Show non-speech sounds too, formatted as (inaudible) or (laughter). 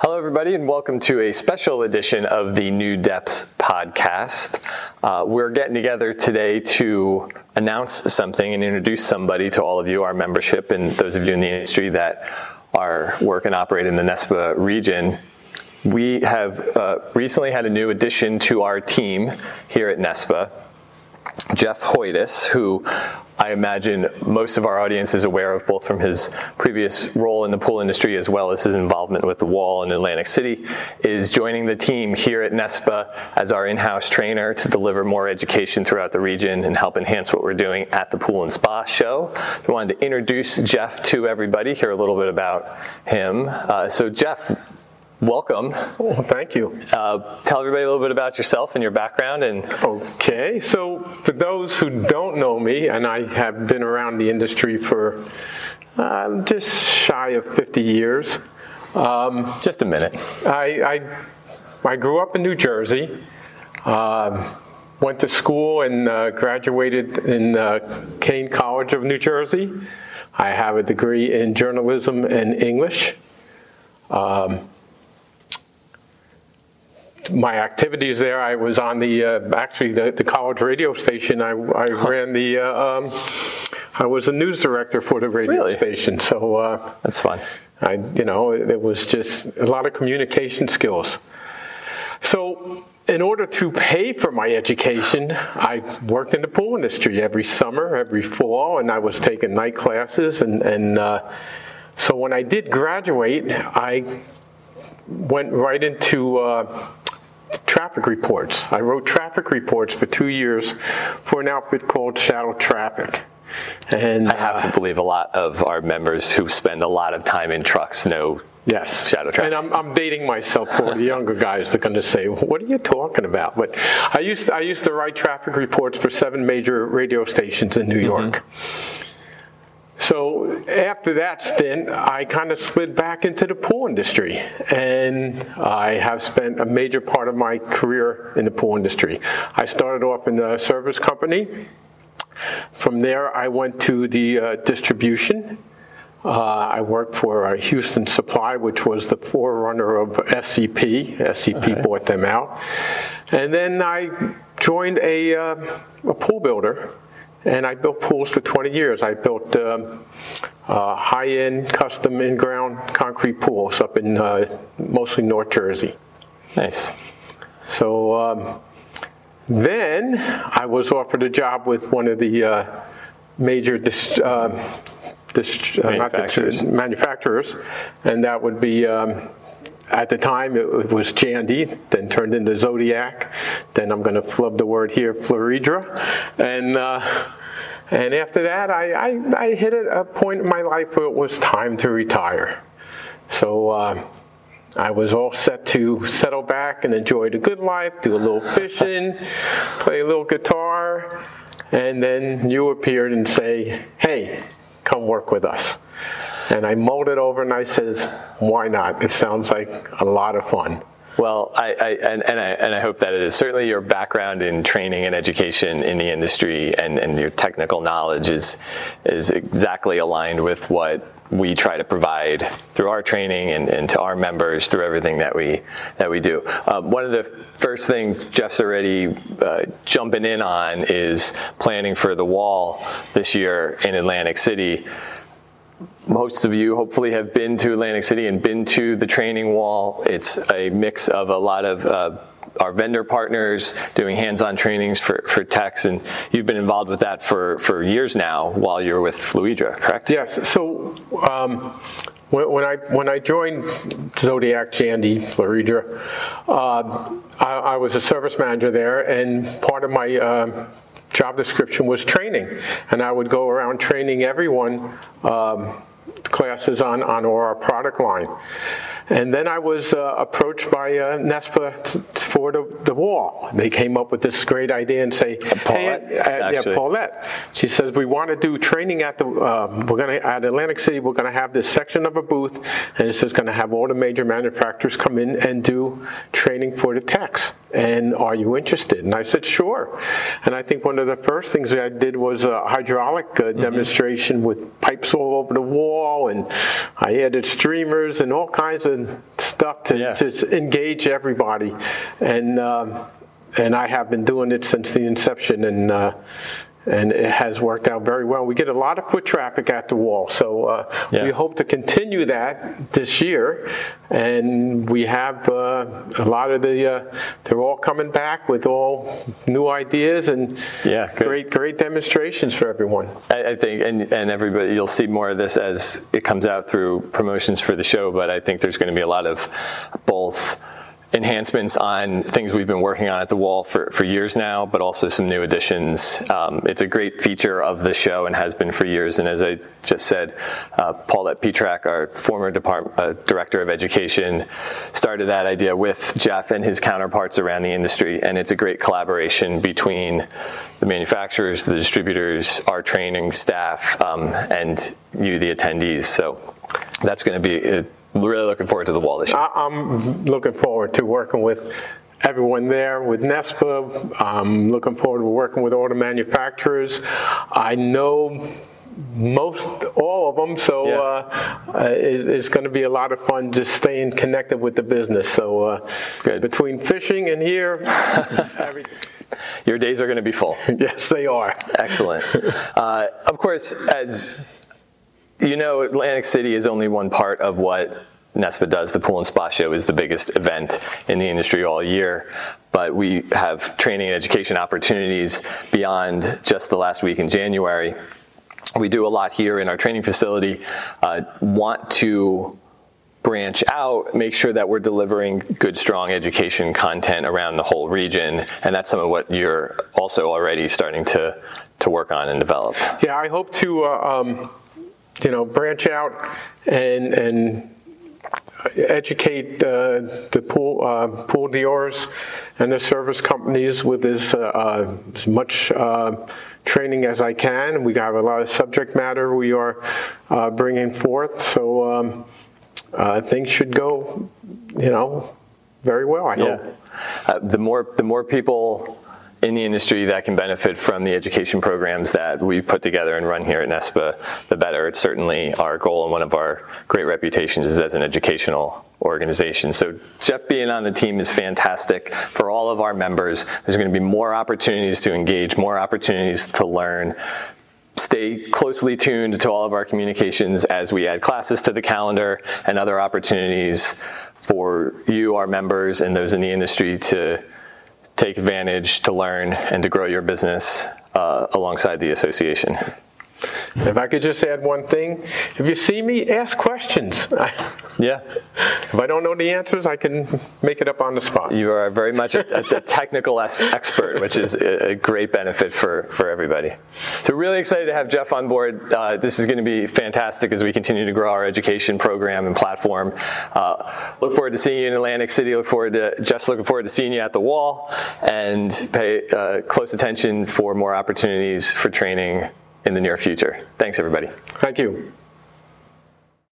Hello, everybody, and welcome to a special edition of the New Depths podcast. Uh, we're getting together today to announce something and introduce somebody to all of you, our membership, and those of you in the industry that are work and operate in the NESPA region. We have uh, recently had a new addition to our team here at NESPA, Jeff Hoydis, who I imagine most of our audience is aware of both from his previous role in the pool industry as well as his involvement with the wall in Atlantic City, is joining the team here at NESPA as our in-house trainer to deliver more education throughout the region and help enhance what we're doing at the Pool and Spa Show. I wanted to introduce Jeff to everybody, hear a little bit about him. Uh, so Jeff, welcome. Well, thank you. Uh, tell everybody a little bit about yourself and your background. And okay, so for those who don't know me, and I have been around the industry for uh, just shy of 50 years. Um, just a minute. I, I, I grew up in New Jersey. Um, went to school and uh, graduated in uh, Kean College of New Jersey. I have a degree in journalism and English. Um, my activities there, I was on the uh, actually the, the, college radio station. I, I ran the. Uh, um, I was the news director for the radio really? station. So uh, that's fun. I, you know, it, it was just a lot of communication skills. So, in order to pay for my education, I worked in the pool industry every summer, every fall, and I was taking night classes. And, and uh, so, when I did graduate, I went right into uh, traffic reports. I wrote traffic reports for two years for an outfit called Shadow Traffic. And I have uh, to believe a lot of our members who spend a lot of time in trucks know Yes. Shadow traffic. And I'm, I'm dating myself for the younger guys. They're going to say, "What are you talking about?" But I used to, I used to write traffic reports for seven major radio stations in New York. Mm-hmm. So after that stint, I kind of slid back into the pool industry, and I have spent a major part of my career in the pool industry. I started off in a service company. From there, I went to the uh, distribution. Uh, I worked for uh, Houston Supply, which was the forerunner of SCP. SCP okay. bought them out. And then I joined a, uh, a pool builder and I built pools for 20 years. I built um, uh, high-end custom in-ground concrete pools up in uh, mostly North Jersey. Nice. So um, then I was offered a job with one of the uh, major dis- um, dis- uh, manufacturers. manufacturers, and that would be um, at the time it was Jandy, then turned into Zodiac. Then I'm going to flub the word here, Floridra, and uh, and after that, I, I, I, hit a point in my life where it was time to retire. So uh, I was all set to settle back and enjoy the good life, do a little fishing, (laughs) play a little guitar, and then you appeared and say, "Hey, come work with us." And I mulled it over and I says, why not? It sounds like a lot of fun. Well, I, I, and, and, I, and I hope that it is. Certainly, your background in training and education in the industry and, and your technical knowledge is, is exactly aligned with what we try to provide through our training and, and to our members through everything that we that we do. Um, one of the first things Jeff's already uh, jumping in on is planning for the wall this year in Atlantic City most of you hopefully have been to Atlantic City and been to the training wall. It's a mix of a lot of uh, our vendor partners doing hands-on trainings for, for techs, and you've been involved with that for, for years now while you're with Fluidra, correct? Yes. So um, when, when, I when I joined Zodiac Jandy Fluidra, uh, I, I, was a service manager there, and part of my uh, job description was training, and I would go around training everyone. Um, classes on, on our product line. And then I was uh, approached by uh, NESPA for the, the wall. They came up with this great idea and say, Paulette, hey, uh, yeah, Paulette. She says we want to do training at the um, we're going to at Atlantic City. We're going to have this section of a booth, and it's just going to have all the major manufacturers come in and do training for the techs and are you interested? And I said, sure. And I think one of the first things I did was a hydraulic uh, mm-hmm. demonstration with pipes all over the wall, and I added streamers and all kinds of stuff to Yeah. just engage everybody, and um, and I have been doing it since the inception, and. Uh, and it has worked out very well. We get a lot of foot traffic at the wall, so uh, Yeah. we hope to continue that this year. And we have uh, a lot of the, uh, they're all coming back with all new ideas and Yeah, good. great, great demonstrations for everyone. I, I think, and, and everybody, you'll see more of this as it comes out through promotions for the show, but I think there's going to be a lot of both enhancements on things we've been working on at the wall for, for years now, but also some new additions. Um, it's a great feature of the show and has been for years. And as I just said, uh, Paulette Petrak, our former department, uh, director of education, started that idea with Jeff and his counterparts around the industry. And it's a great collaboration between the manufacturers, the distributors, our training staff, um, and you, the attendees. So that's going to be uh, really looking forward to the wall this year. I, I'm looking forward to working with everyone there with NESPA. I'm looking forward to working with all the manufacturers. I know most all of them, so Yeah. uh, uh, it, it's going to be a lot of fun just staying connected with the business. So uh, Good. between fishing and here, (laughs) everything. Your days are going to be full. (laughs) yes, they are. Excellent. Uh, of course, as you know, Atlantic City is only one part of what NESPA does. The Pool and Spa Show is the biggest event in the industry all year. But we have training and education opportunities beyond just the last week in January. We do a lot here in our training facility. Uh, want to branch out, make sure that we're delivering good, strong education content around the whole region, and that's some of what you're also already starting to to work on and develop. Yeah, I hope to, uh, um, you know, branch out and and educate uh, the pool uh, pool dealers and the service companies with as, uh, uh, as much uh, training as I can. We have a lot of subject matter we are uh, bringing forth, so um, uh, things should go, you know, very well. I hope. Yeah. Uh, the more the more people in the industry that can benefit from the education programs that we put together and run here at NESPA, the better. It's certainly our goal, and one of our great reputations is as an educational organization. So Jeff being on the team is fantastic for all of our members. There's going to be more opportunities to engage, more opportunities to learn. Stay closely tuned to all of our communications as we add classes to the calendar and other opportunities for you, our members, and those in the industry to take advantage, to learn, and to grow your business uh, alongside the association. If I could just add one thing, if you see me, ask questions. (laughs) Yeah, If I don't know the answers, I can make it up on the spot. you are very much a, a technical expert, which is a, great benefit for, for everybody. So, really excited to have Jeff on board. Uh, this is going to be fantastic as we continue to grow our education program and platform. Uh, look forward to seeing you in Atlantic City. Look forward to just looking forward to seeing you at the wall, and pay uh, close attention for more opportunities for training in the near future. Thanks, everybody. Thank you.